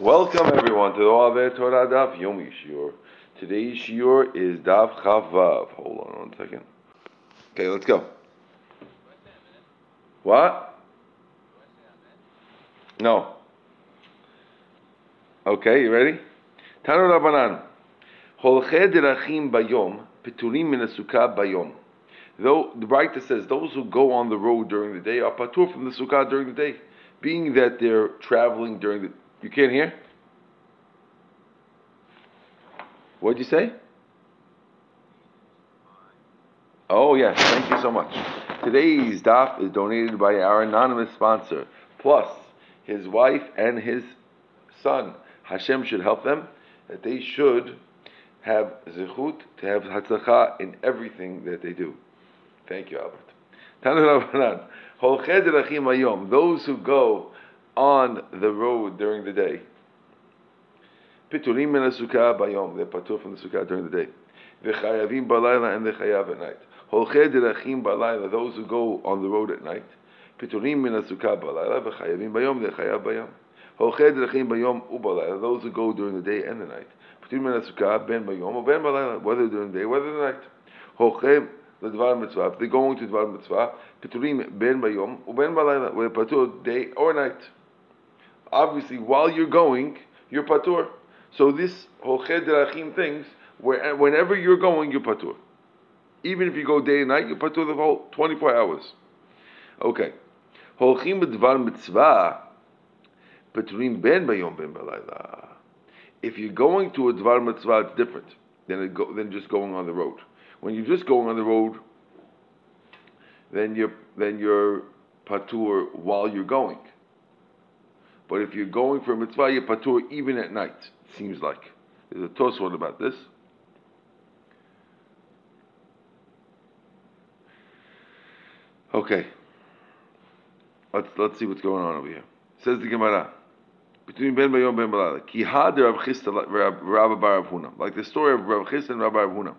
Welcome everyone to the Oavet Torah Daf Yomi Shiur. Today's Shiur is Daf Chavav. Hold on one second. Okay, let's go. What? No. Okay, you ready? Tanu Rabbanan. Holche derachim bayom, peturim min bayom. Though the writer says those who go on the road during the day are patur from the sukkah during the day, being that they're traveling during the. You can't hear. What'd you say? Oh yes, thank you so much. Today's daf is donated by our anonymous sponsor. Plus, his wife and his son. Hashem should help them that they should have zechut to have hatzlacha in everything that they do. Thank you, Albert. Those who go on the road during the day. Piturim sukkah bayom. They're patur from the sukkah during the day. V'chayavim balayla and the chayav at night. Holched derachim balayla. Those who go on the road at night. Piturim sukkah balayla v'chayavim bayom. They're chayav bayom. Holched derachim bayom ubalayla. Those who go during the day and the night. Piturim sukkah ben bayom or ben balayla. Whether during the day, whether the night. The Dvar Mitzvah. If they're going to Mitzvah, Piturim ben bayom or ben balayla, whether patur day or night. Obviously, while you're going, you're patur. So this holched derachim things, where whenever you're going, you're patur. Even if you go day and night, you're patur the whole 24 hours. Okay. Holchim b'dvar mitzvah, paturim ben bayom ben balayla. If you're going to a dvar mitzvah, it's different than, go, than just going on the road. When you're just going on the road, then you're then you're patur while you're going. But if you're going for a mitzvah, you're patur even at night. It seems like there's a tosfot about this. Okay, let's let's see what's going on over here. Says the Gemara between Ben Bayom Ben Balala. Ki had Rav Chisda Rabbi Bar Huna, like the story of Rav Chisda and Rabbi Huna.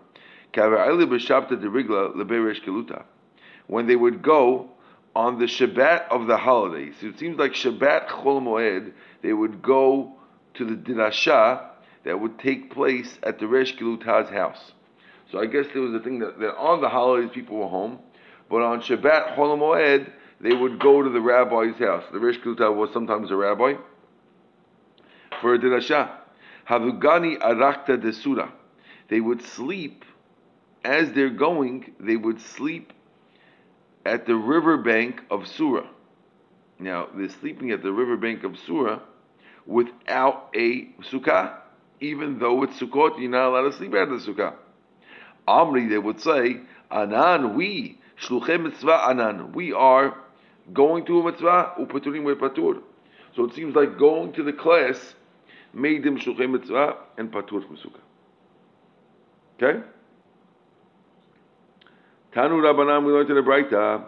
When they would go on the Shabbat of the holidays, so it seems like Shabbat Chol Moed, they would go to the dirasha that would take place at the Resh Kiluta's house. So I guess there was a thing that, that on the holidays people were home, but on Shabbat Chol Moed they would go to the rabbi's house. The Resh Kiluta was sometimes a rabbi for a dirasha. Havugani arakta desura. They would sleep as they're going. They would sleep at the riverbank of Surah. Now they're sleeping at the riverbank of Surah without a sukkah, even though it's Sukkot, you're not allowed to sleep at the sukkah. Amri, they would say, Anan, we, Shluchem mitzvah Anan, we are going to a mitzvah, upaturim patur. So it seems like going to the class made them Shluchem mitzvah and patur from sukkah. Okay? Tanu Rabbanan, we learned in the Braita,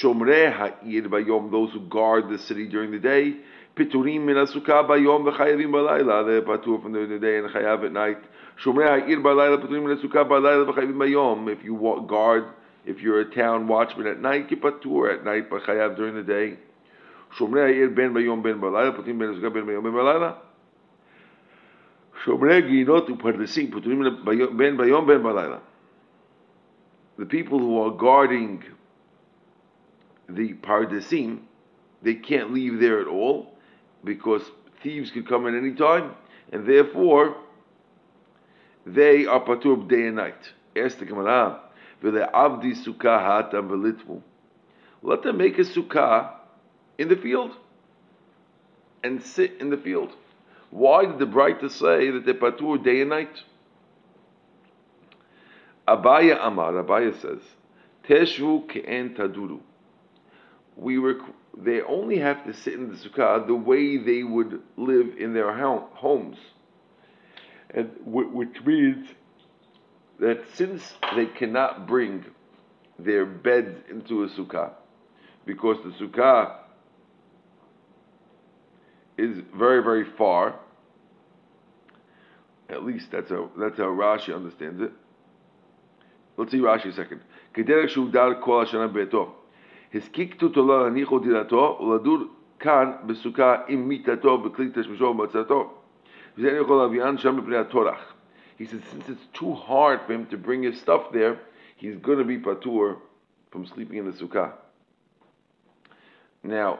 Shomrei ha'ir bayom, those who guard the city during the day, Piturim min asukah bayom v'chayavim balayla. They're patur from the day and chayav at night. Shomrei ha'ir balayla piturim min asukah balayla v'chayavim bayom. If you guard, if you're a town watchman at night, you patur at night, but chayav during the day. Shomrei ha'ir ben bayom ben balayla piturim min asukah ben bayom ben balayla. Shomrei ginot upardesim piturim ben bayom ben balayla. The people who are guarding the pardesim, they can't leave there at all because thieves could come at any time, and therefore they are patur day and night. Ask the Gemara, avdi sukkah. Let them make a sukkah in the field and sit in the field. Why did the Braita say that they're patur day and night? Abaya Amar, Abaya says, Teshu ke'en taduru. We they only have to sit in the sukkah the way they would live in their homes, and which means that since they cannot bring their beds into a sukkah, because the sukkah is very very far. At least that's how that's how Rashi understands it Let's see Rashi a second. כדרך שהוגדר כל השנה בביתו. הסכיק תותו להניחו דירתו ולדור כאן בסוכה עם מיתתו בכלי תשמישו ומצאתו. וזה אין יכול להביאן שם מפני הטורח. He said, since it's too hard for him to bring his stuff there, he's going to be patur from sleeping in the sukkah. Now,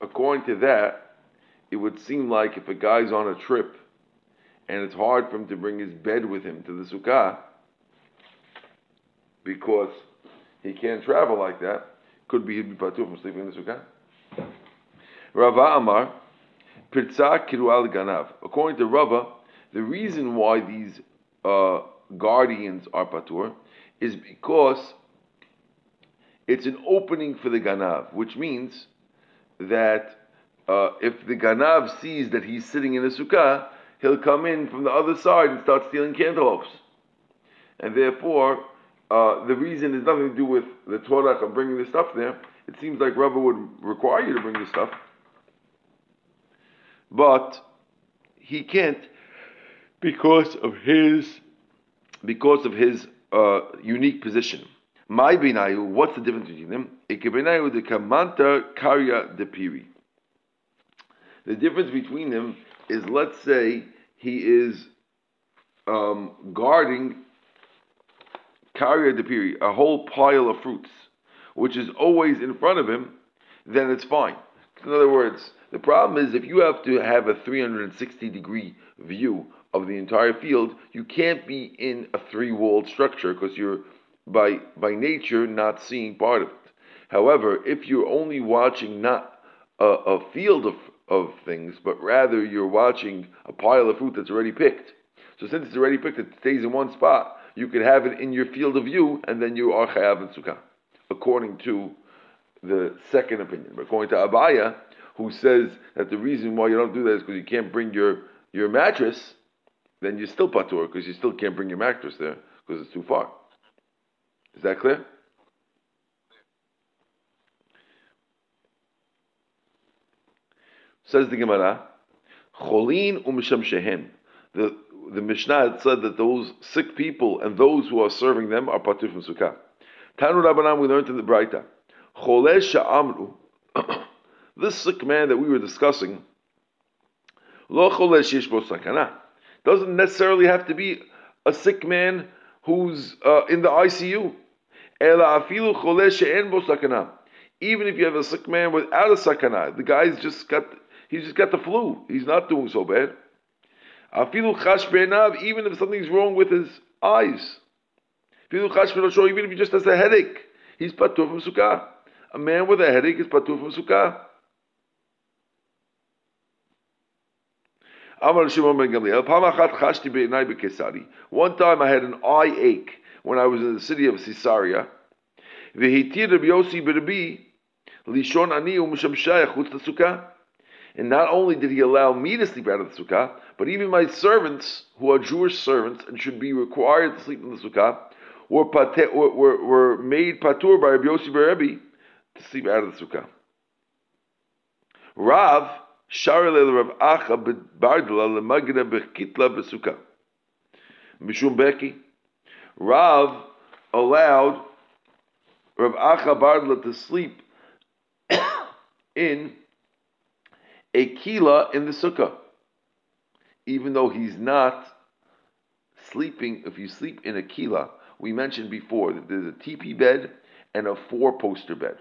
according to that, it would seem like if a guy's on a trip and it's hard for him to bring his bed with him to the sukkah because he can't travel like that, could be he'd be patur from sleeping in the sukkah. Rava Amar, Pirtza Kiru al Ganav. According to Rava, the reason why these uh, guardians are patur is because it's an opening for the ganav, which means that uh, if the ganav sees that he's sitting in the sukkah, he'll come in from the other side and start stealing cantaloupes. And therefore, uh, the reason has nothing to do with the Torah of bringing the stuff there. It seems like Rava would require you to bring the stuff, but he can't because of his because of his uh, unique position. My binayu, what's the difference between them? Ikebinayu de kamanta karya de piri. The difference between them is, let's say, he is um, guarding karya de piri, a whole pile of fruits, which is always in front of him, then it's fine. In other words, the problem is if you have to have a 360 degree view of the entire field, you can't be in a three walled structure because you're by by nature not seeing part of it. However, if you're only watching not a, a field of, of things, but rather you're watching a pile of fruit that's already picked. So since it's already picked, it stays in one spot. You could have it in your field of view, and then you are chayav and sukkah, according to the second opinion. But according to Abaya, who says that the reason why you don't do that is because you can't bring your your mattress, then you're still patur because you still can't bring your mattress there because it's too far. Is that clear? Says the Gemara, Cholin shehem. The the Mishnah had said that those sick people and those who are serving them are patur from sukkah. Tanu Rabbanan, we learned in the Braita, Cholesh Amru. This sick man that we were discussing, lo cholesh yesh sakana, doesn't necessarily have to be a sick man who's uh, in the ICU. Ela Afilu Cholesha Enbo Sakana, Even if you have a sick man without a sakana, the guy's just got he's just got the flu. He's not doing so bad. Even if something's wrong with his eyes. Even if he just has a headache, he's patur from sukkah. A man with a headache is patur from sukkah. One time I had an eye ache when I was in the city of Caesarea. And not only did he allow me to sleep out of the sukkah, but even my servants, who are Jewish servants and should be required to sleep in the sukkah, were, pate, were, were, made patur by Rabbi Yossi Berebi to sleep out of the sukkah. Rav Sharel Rav Acha Bardla Lemagna Bechitla Besuka. Mishum Beki. Rav allowed Rav Acha Bardla to sleep in a kila in the sukkah, even though he's not sleeping. If you sleep in a kila, we mentioned before that there's a teepee bed and a four-poster bed.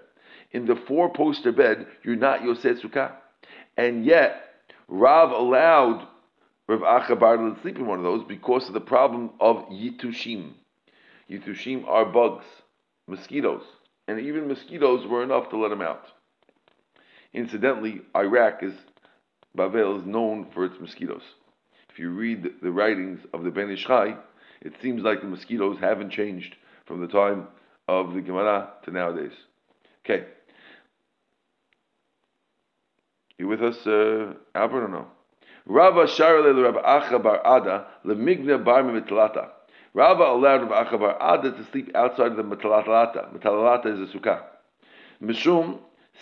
In the four-poster bed, you're not Yosef Sukkah. And yet, Rav allowed Rav Achabar to sleep in one of those because of the problem of Yitushim. Yitushim are bugs, mosquitoes. And even mosquitoes were enough to let him out. Incidentally, Iraq is, Bavel is known for its mosquitoes. If you read the writings of the Ben Ish Chai, it seems like the mosquitoes haven't changed from the time of the Gemara to nowadays. Okay. You with us, uh, Albert, or no? Rava Sharale Rabbi Acha Bar Ada Lemigna Bar Mitlata. Rava allowed Acha Bar Ada to sleep outside of the Mitalalata. Mitalalata is a sukkah. Mishum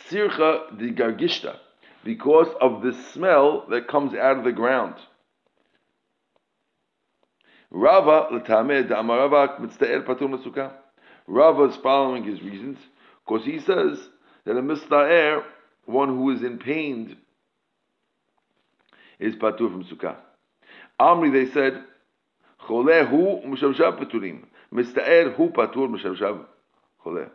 Sircha di Gargishta, because of the smell that comes out of the ground. Rava Latame Da'amarava Mitzta'er Patum Sukkah. Rava is following his reasons because he says that a Mitzta'er one who is in pain is patur from sukkah. Amri, they said, choleh hu mishamshav paturim. Mista'er hu patur mishamshav choleh.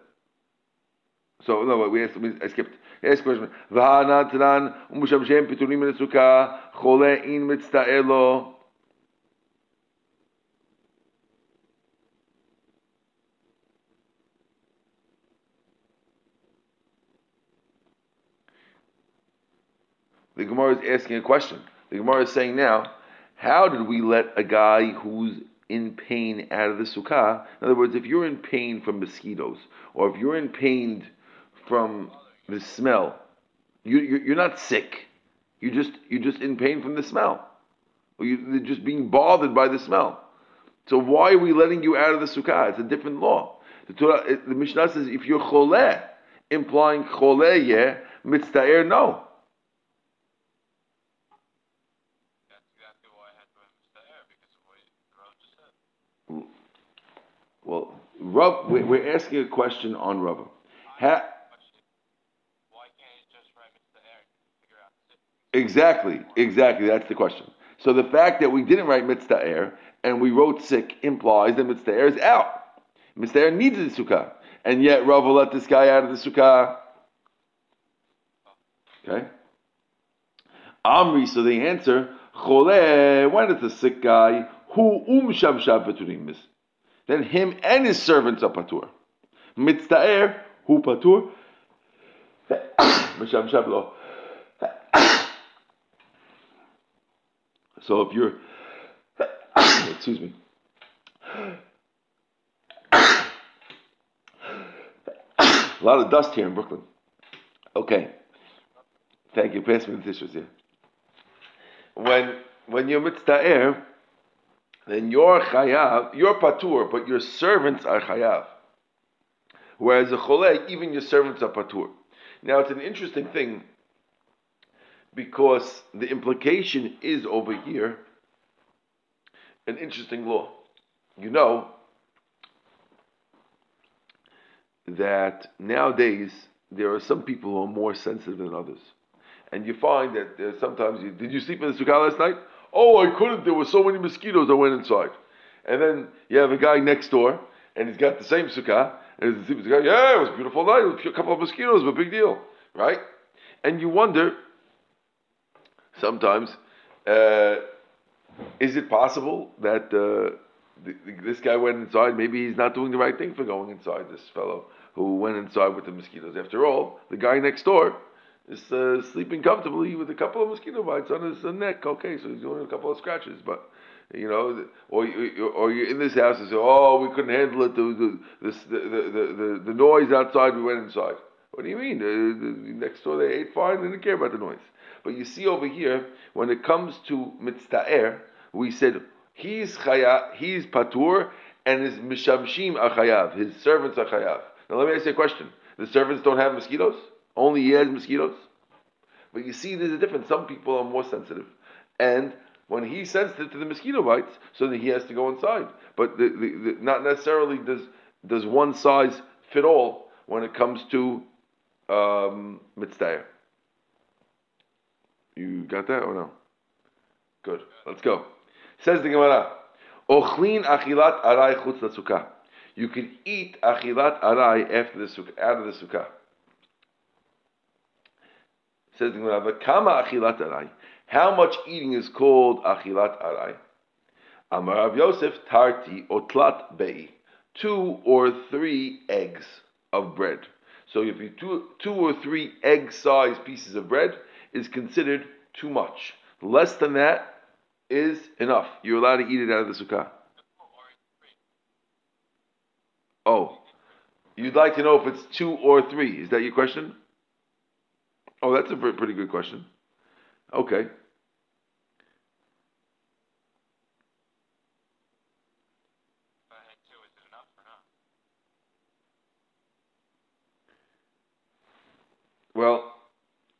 So no, we asked. I skipped. Ask question. V'hana tanan u'mushamshem piturim min sukkah choleh in mitzta'er lo. The Gemara is asking a question. The Gemara is saying now, how did we let a guy who's in pain out of the sukkah? In other words, if you're in pain from mosquitoes, or if you're in pain from the smell, you, you're not sick. You're just you're just in pain from the smell. Or you're just being bothered by the smell. So why are we letting you out of the sukkah? It's a different law. The, Torah, the Mishnah says if you're choleh, implying choleh, yeah, mitztaer, no. Well, Rav, we're asking a question on Rava. Ha- exactly, exactly. That's the question. So the fact that we didn't write mitztaer and we wrote sick implies that mitztaer is out. Mitztaer needs the sukkah, and yet Rav will let this guy out of the sukkah. Okay. Amri. So the answer, chole. When it's a sick guy who um shav shav then him and his servants are patur. Mitztaer, hu patur. So if you're, excuse me. A lot of dust here in Brooklyn. Okay. Thank you. Pass me the tissues here. When when you're mitztaer, then you're chayav, you're patur, but your servants are chayav. Whereas a choleh, even your servants are patur. Now it's an interesting thing because the implication is over here an interesting law. You know that nowadays there are some people who are more sensitive than others. And you find that sometimes, you, did you sleep in the sukkah last night? Oh, I couldn't. There were so many mosquitoes. I went inside. And then you have a guy next door, and he's got the same sukkah. And he's the guy, yeah, it was a beautiful night. A couple of mosquitoes, but big deal, right? And you wonder sometimes, uh, is it possible that uh, the, this guy went inside? Maybe he's not doing the right thing for going inside. This fellow who went inside with the mosquitoes. After all, the guy next door is uh, sleeping comfortably with a couple of mosquito bites on his neck. Okay, so he's doing a couple of scratches, but you know, or or you're in this house and say, "Oh, we couldn't handle it. The the the the, the, the noise outside. We went inside." What do you mean? The, next door they ate fine. They didn't care about the noise. But you see over here, when it comes to mitztaer, we said he's chaya, he's patur, and his mishamshim are chayav. His servants are chayav. Now let me ask you a question: The servants don't have mosquitoes? Only he has mosquitoes. But you see, there's a difference. Some people are more sensitive, and when he's sensitive to the mosquito bites, so that he has to go inside. But the, the, the, not necessarily does does one size fit all when it comes to um, You got that or no? Good. Let's go. Says the Gemara. Ochlin achilat arai chutz You can eat achilat arai after the sukkah, out of the sukkah. Says the Gemara, "Kama achilat arai." How much eating is called achilat arai? Amar Rav Yosef tarti otlat bei, two or three eggs of bread. So if you two, two or three egg-sized pieces of bread is considered too much. Less than that is enough. You're allowed to eat it out of the sukkah. Oh, you'd like to know if it's two or three. Is that your question? Oh, that's a pretty good question. Okay. Well,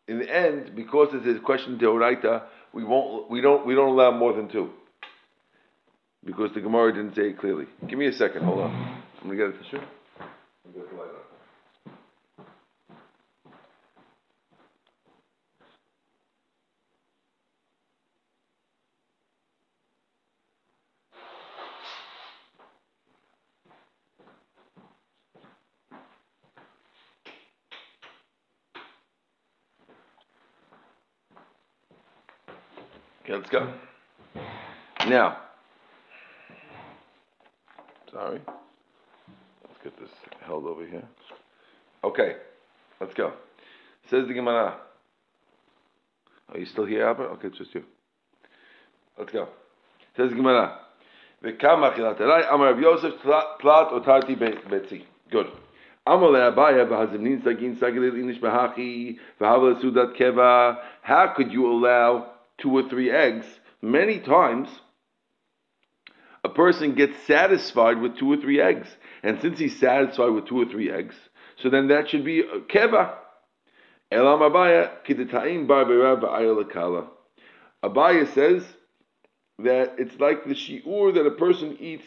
in the end, because it's a question deoraita, we won't, we don't, we don't allow more than two, because the Gemara didn't say it clearly. Give me a second. Hold on. I'm gonna get it to shoot. Okay, let's go. Now, sorry. Let's get this held over here. Okay, let's go. Says the Gemara. Are you still here, Albert? Okay, it's just you. Let's go. Says Gemara. Good. How could you allow two or three eggs many times? A person gets satisfied with two or three eggs. And since he's satisfied with two or three eggs, so then that should be keva. Elam Abaya kidetaim bar b'ayalakala. Abaya says that it's like the shi'ur that a person eats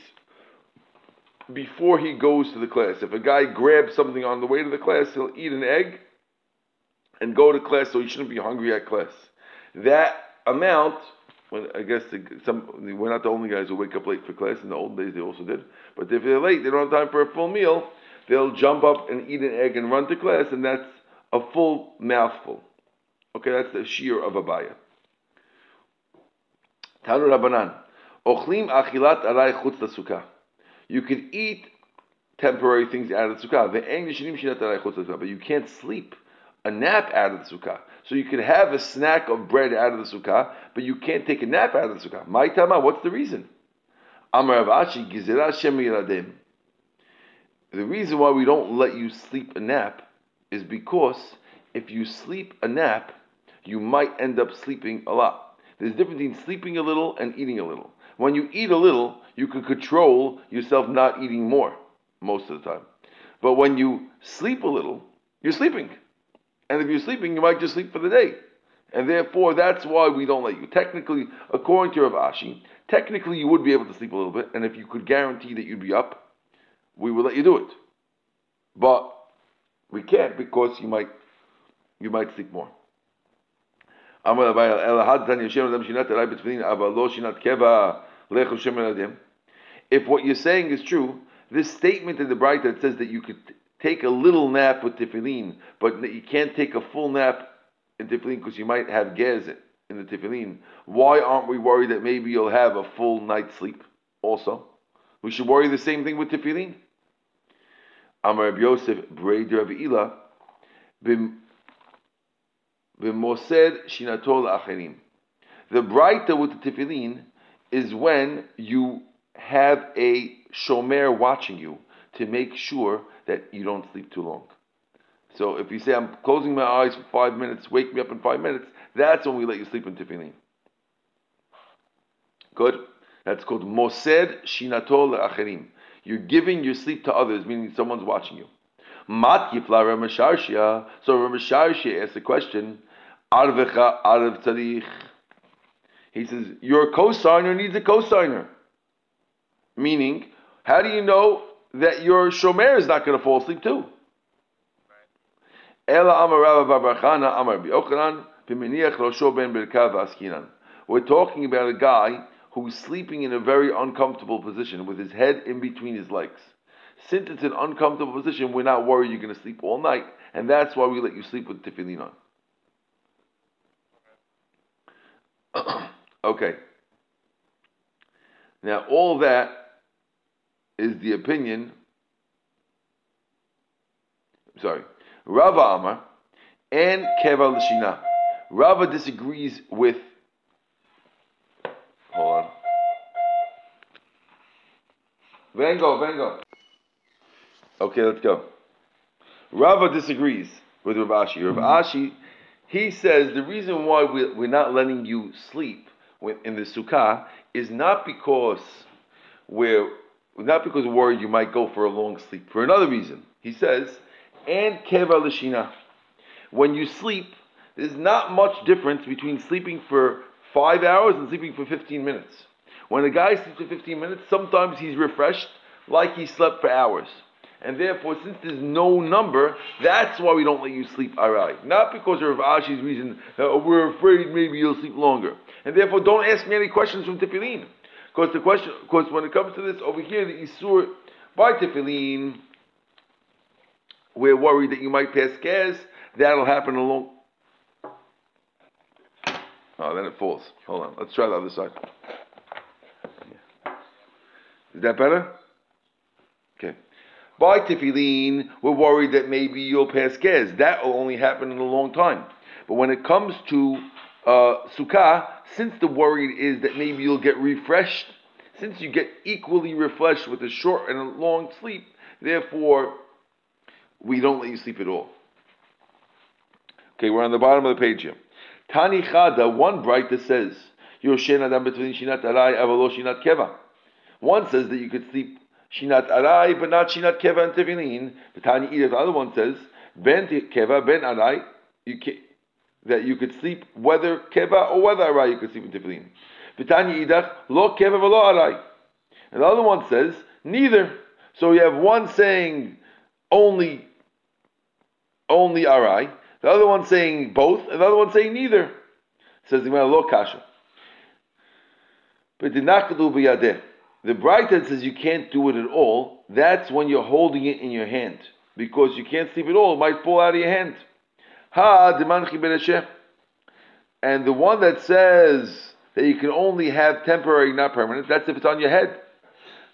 before he goes to the class. If a guy grabs something on the way to the class, he'll eat an egg and go to class, so he shouldn't be hungry at class. That amount, when I guess some we're not the only guys who wake up late for class. In the old days, they also did. But if they're late, they don't have time for a full meal. They'll jump up and eat an egg and run to class, and that's a full mouthful. Okay, that's the shi'ur of Abaya. Tanu Rabbanan. Ochlim achilat aray chutz sukkah. You can eat temporary things out of the sukkah. But you can't sleep a nap out of the sukkah. So you can have a snack of bread out of the sukkah, but you can't take a nap out of the sukkah. My tama, what's the reason? The reason why we don't let you sleep a nap is because if you sleep a nap, you might end up sleeping a lot. There's a difference between sleeping a little and eating a little. When you eat a little, you can control yourself not eating more most of the time. But when you sleep a little, you're sleeping. And if you're sleeping, you might just sleep for the day. And therefore, that's why we don't let you. Technically, according to Rav Ashi, technically you would be able to sleep a little bit, and if you could guarantee that you'd be up, we would let you do it. But we can't because you might you might sleep more. If what you're saying is true, this statement in the Braita that says that you could take a little nap with tefillin, but you can't take a full nap in tefillin because you might have gas in the tefillin. Why aren't we worried that maybe you'll have a full night's sleep also? We should worry the same thing with tefillin. Amar Yosef, Breder of Ila, B'mosed shinatol acherim. The Braita with the tefillin is when you have a shomer watching you to make sure that you don't sleep too long. So if you say, I'm closing my eyes for five minutes, wake me up in five minutes, that's when we let you sleep in tefillin. Good? That's called mosed shinatol acherim. You're giving your sleep to others, meaning someone's watching you. Mat yifla Ramasharshia. So Ramasharshia asks the question, Arvecha Arv Tzarich. He says, Your co-signer needs a co-signer. Meaning, how do you know that your shomer is not going to fall asleep too? Ela Amar Rabba Barbarchana Amar Biochanan Piminiach Rosho Ben Birkav Askinan. We're talking about a guy who's sleeping in a very uncomfortable position with his head in between his legs. Since it's an uncomfortable position, we're not worried you're going to sleep all night, and that's why we let you sleep with tefillin on. okay. Now, all that is the opinion. Sorry, Rava Amar and Keva Lashina. Rava disagrees with. Hold on. Vengo, Vengo. Okay, let's go. Rava disagrees with Rav Ashi. Rav mm-hmm. Ashi, he says the reason why we're not letting you sleep in the sukkah is not because we're not because we're worried you might go for a long sleep. For another reason, he says, and keva lishina. When you sleep, there's not much difference between sleeping for five hours and sleeping for 15 minutes. When a guy sleeps for 15 minutes, sometimes he's refreshed like he slept for hours. And therefore, since there's no number, that's why we don't let you sleep arai. Not because of Ashi's reason, uh, we're afraid maybe you'll sleep longer. And therefore, don't ask me any questions from Tefillin. Because the question, because when it comes to this over here, the Isur by Tefillin, we're worried that you might pass gas. That'll happen along. Oh, then it falls. Hold on. Let's try the other side. Is that better? Okay. By tefillin, we're worried that maybe you'll pass gas. That will only happen in a long time. But when it comes to uh, sukkah, since the worry is that maybe you'll get refreshed, since you get equally refreshed with a short and a long sleep, therefore we don't let you sleep at all. Okay, we're on the bottom of the page here. Tani Chada, one Braita that says, Yoshen Adam between Shinat Arai Avalo Shinat Keva. One says that you could sleep Shinat Arai, but not Shinat Keva and Tefillin. The Tani the other one says, Ben Keva, Ben Arai, you can, that you could sleep whether Keva or whether Arai, you could sleep in Tefillin. Tani Idach, Lo Keva Velo Arai. And the other one says, neither. So you have one saying only, only Arai, the other one saying both, and the other one saying neither. Says the Gemara, lo kasha. But the b'yadeh. The Braita says you can't do it at all. That's when you're holding it in your hand. Because you can't sleep at all. It might fall out of your hand. Ha demanchi ben And the one that says that you can only have temporary, not permanent, that's if it's on your head.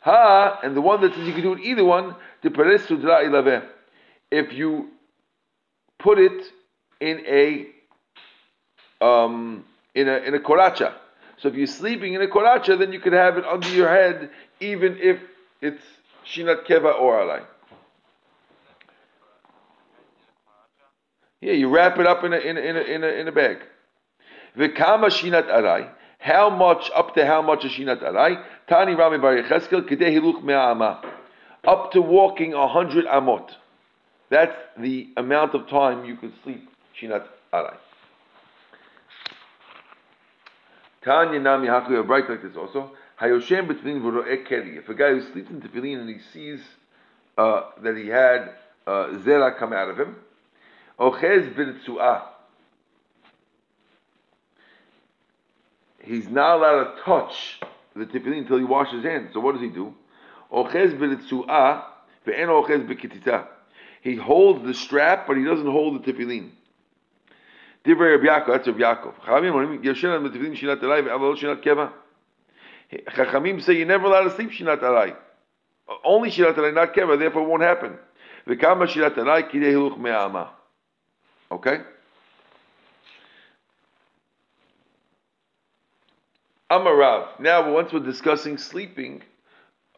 Ha, and the one that says you can do it either one, if you put it in a um, in a in a koracha. So if you're sleeping in a koracha, then you could have it under your head, even if it's shinat keva or alai. Yeah, you wrap it up in a in a in a in a, in a bag. V'kama shinat alai. How much up to how much is shinat alai? Tani Rami Bar Yecheskel kedei hiluch me'ama. Up to walking a hundred amot. That's the amount of time you could sleep Shinat Arai. Tanya Nami Haku, a Braita like this also. Hayoshem between Voro'ek Keri. If a guy who sleeps in tefillin and he sees uh, that he had uh, zera come out of him, Ochez b'ritzu'ah. He's not allowed to touch the tefillin until he washes his hands. So what does he do? Ochez b'ritzu'ah ve'en ochez b'kitita. He holds the strap, but he doesn't hold the tefillin. Divrei Rabbi Yaakov, that's Rabbi Yaakov. Chachamim אומרים, ישן על מטבחין שינת עלי, אבל לא שינת קבע. Chachamim say you're never allowed to sleep שינת עלי. Only שינת עלי, not keva, therefore it won't happen. וכמה שינת עלי, כדי הילוך מהאמה. Okay? Amarav. Now, once we're discussing sleeping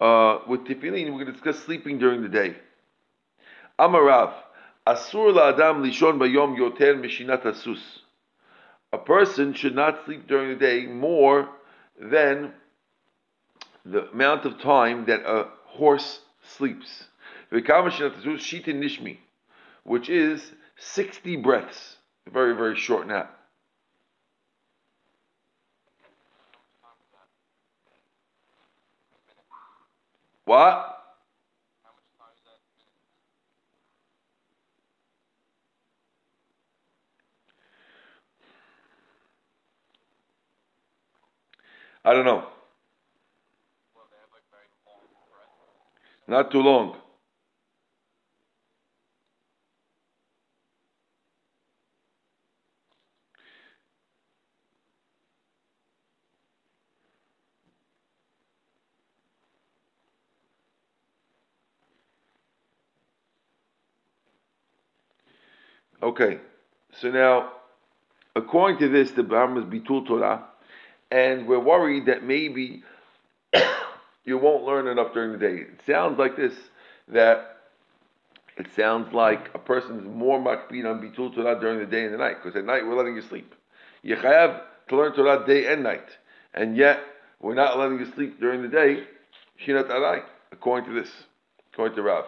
uh, with tefillin, we're going to discuss sleeping during the day. Amarav. Asur la'adam lishon bayom yoter mishinat asus. A person should not sleep during the day more than the amount of time that a horse sleeps. nishmi, which is 60 breaths. A very, very short nap. What? I don't know. Not too long. Okay, so now, according to this, the Brahma is Bitul Torah and we're worried that maybe you won't learn enough during the day. It sounds like this that it sounds like a person's more makbid on bitul Torah during the day and the night because at night we're letting you sleep. You have to learn Torah day and night, and yet we're not letting you sleep during the day. According to this, according to Rav.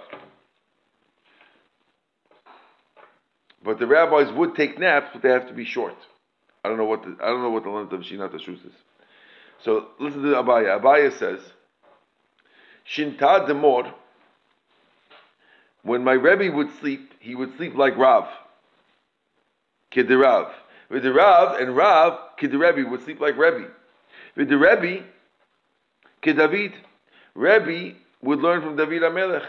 But the rabbis would take naps, but they have to be short. I don't know what the, I don't know what the length of Shinat Hashus is. So listen to Abaya. Abaya says, Shinta Demor, when my Rebbe would sleep, he would sleep like Rav. Kidirav. With the Rav and Rav, Kidirebi would sleep like Rebbe. With the Rebbe, Kidavid. Rebbe would learn from David Amelech.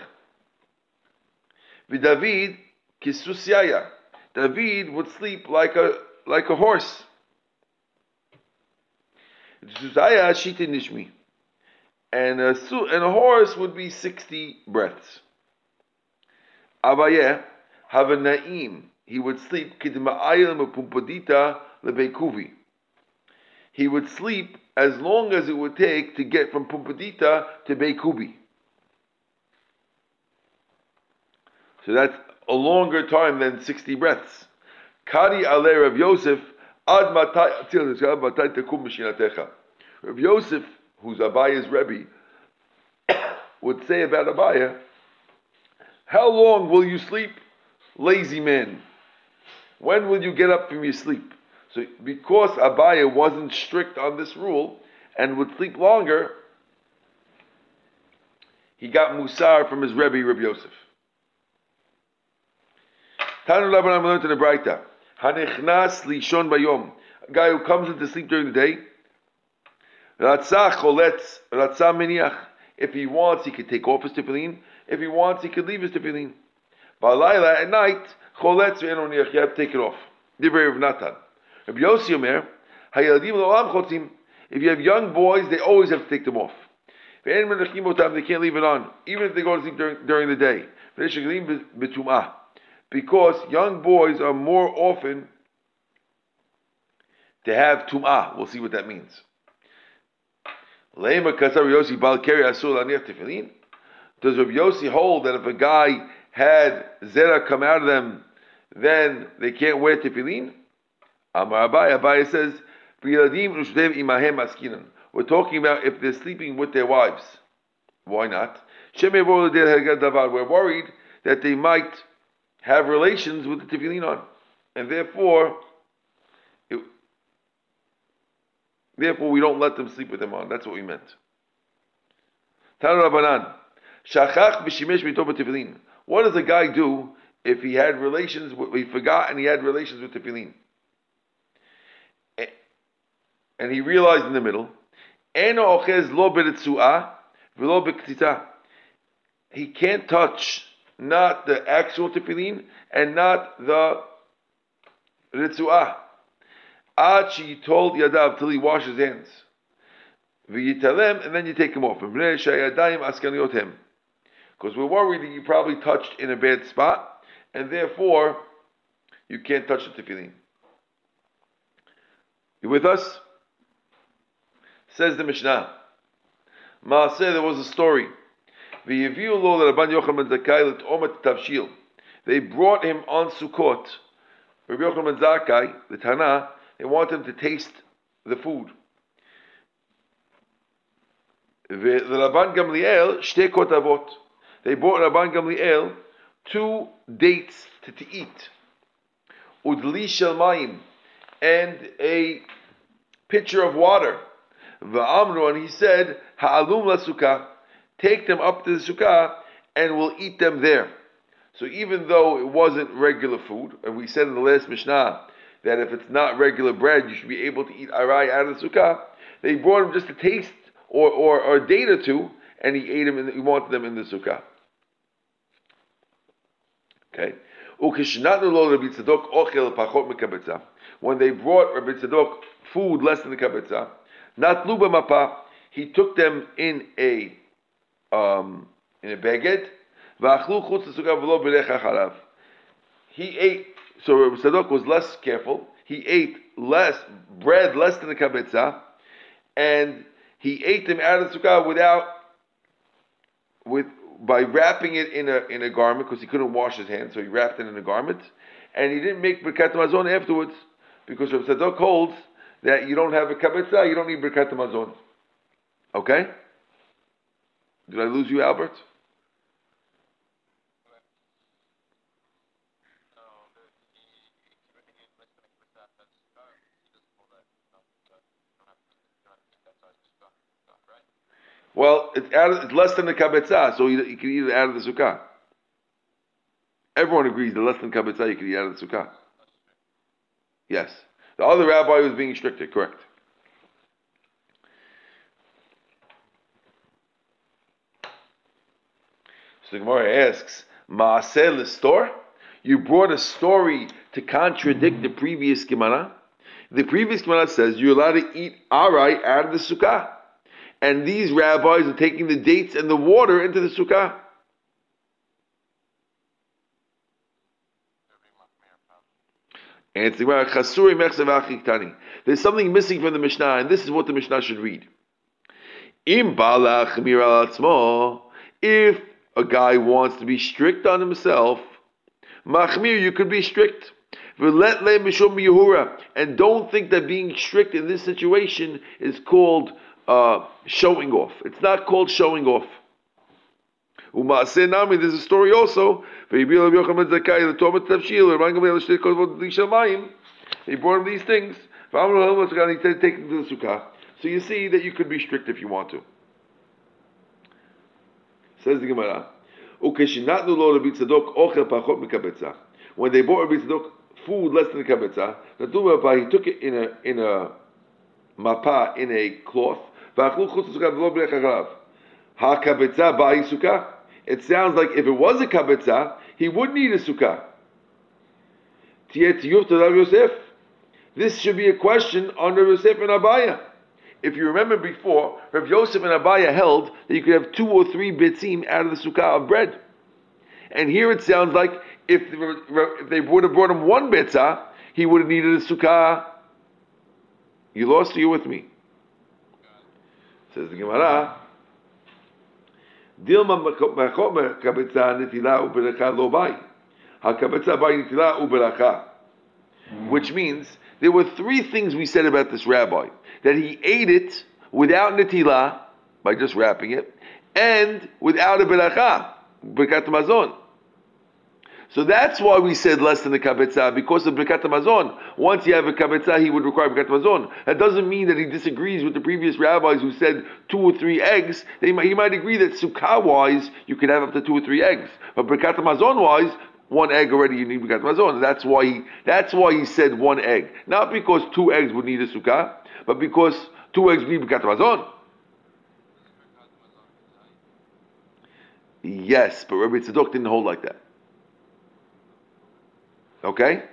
With David, Kisusyaya. David would sleep like a like a horse. And a, and a horse would be 60 breaths. Abaye, have a na'im. He would sleep He would sleep as long as it would take to get from Pumbedita to Bei Kubi. So that's a longer time than 60 breaths. Kari ale Rav Yosef ad matai tekum mishinatecha. Rav Yosef, who's Abaya's Rebbe, would say about Abaya, how long will you sleep, lazy man? When will you get up from your sleep? So because Abaya wasn't strict on this rule and would sleep longer, he got Musar from his Rebbe, Rabbi Yosef. Tanu learned in the. Hanichnas lishon bayom. A guy who comes into sleep during the day. Ratzah choletz. Ratzah miniach. If he wants, he could take off his tefillin. If he wants, he could leave his tefillin. Balayla at night, choletz ve'enoniach. You have to take it off. Divrei of Natan. Rabbi Yossi Omer, hayaladim lo'am chotzim. If you have young boys, they always have to take them off. They can't leave it on, even if they go to sleep during, during the day because young boys are more often to have tum'ah. We'll see what that means. Does Rav Yossi hold that if a guy had zera come out of them, then they can't wear tefillin? Amar Abai, Abai says, We're talking about if they're sleeping with their wives. Why not? We're worried that they might have relations with the tefillin on, and therefore, it, therefore we don't let them sleep with them on. That's what we meant. Rabbanan, shachach b'shimesh What does a guy do if he had relations? He forgot and he had relations with tefillin, and he realized in the middle, lo He can't touch not the actual tefillin and not the ritzuah. Ad she told Yadav till he washes his hands. V'yitalem, and then you take him off. Because we're worried that you probably touched in a bad spot, and therefore you can't touch the tefillin. You with us? Says the Mishnah. Maaseh, there was a story. They brought him on Sukkot. Rabbi Yochanan Zakai, the Tana, they want him to taste the food. The Rabban Gamliel, avot. They brought Rabban Gamliel two dates to, to eat. Udli shel mayim, and a pitcher of water. Va'amru, and he said, Ha'alum la sukkah take them up to the sukkah, and we'll eat them there. So even though it wasn't regular food, and we said in the last Mishnah that if it's not regular bread, you should be able to eat arai out of the sukkah, they brought him just a taste or, or, or a date or two, and he ate them, and he wanted them in the sukkah. Okay. When they brought Rabbi Tzadok food less than the kabetza, not luba mapa, he took them in a um, in a baguette. He ate, so Rabbi Tzadok was less careful. He ate less bread, less than the kabetza, and he ate them out of the sukkah without, with by wrapping it in a in a garment because he couldn't wash his hands, so he wrapped it in a garment, and he didn't make birkat mazon afterwards because Rabbi Tzadok holds that you don't have a kabetza, you don't need birkat mazon. Okay. Did I lose you, Albert? Well, it's, it's less than the kabetzah, so you, you can eat it out of the sukkah. Everyone agrees that less than kabetzah you can eat out of the sukkah. Yes. The other rabbi was being stricter, correct. So the Gemara asks, Maaseh store? You brought a story to contradict the previous Gemara? The previous Gemara says you're allowed to eat arai out of the sukkah. And these rabbis are taking the dates and the water into the sukkah. There's something missing from the Mishnah, and this is what the Mishnah should read. If a guy wants to be strict on himself, machmir, you could be strict. And don't think that being strict in this situation is called uh, showing off. It's not called showing off. There's a story also. He brought him these things. So you see that you could be strict if you want to. Says the Gemara. When they bought Rabbi Tzadok food less than a kabetza, he took it in a in a mapa in a cloth. It sounds like if it was a kabetza, he would need a sukkah. This should be a question on Rav Yosef and Abaye. If you remember before, Rav Yosef and Abaye held that you could have two or three bitzim out of the sukkah of bread. And here it sounds like if, they would have brought him one bitzah, he would have needed a sukkah. You lost, you with me? Says the Gemara. Which means there were three things we said about this rabbi that he ate it without netila by just wrapping it, and without a beracha, berkat mazon. So that's why we said less than the kabetza because of Birkat Hamazon. Once you have a kabetza, he would require Birkat Hamazon. That doesn't mean that he disagrees with the previous rabbis who said two or three eggs. Might, he might agree that sukkah wise you could have up to two or three eggs, but Birkat Hamazon wise one egg already you need Birkat Hamazon. That's why he that's why he said one egg, not because two eggs would need a sukkah, but because two eggs need Birkat Hamazon. Yes, but Rabbi Tzadok didn't hold like that. Okay?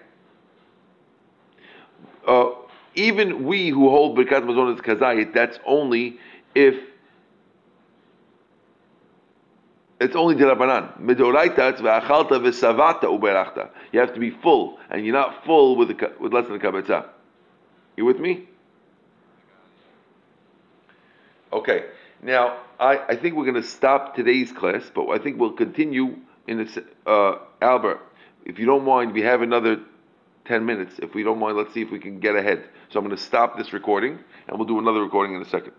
Uh, even we who hold Birkat Mazon as Kazayit, that's only if it's only Dirabanan. Midoraita, it's V'achalta v'savata uberachta. You have to be full, and you're not full with, the, with less than a kabetza. You with me? Okay. Now, I, I think we're going to stop today's class, but I think we'll continue in the, uh, Albert if you don't mind, we have another 10 minutes. If we don't mind, let's see if we can get ahead. So I'm going to stop this recording and we'll do another recording in a second.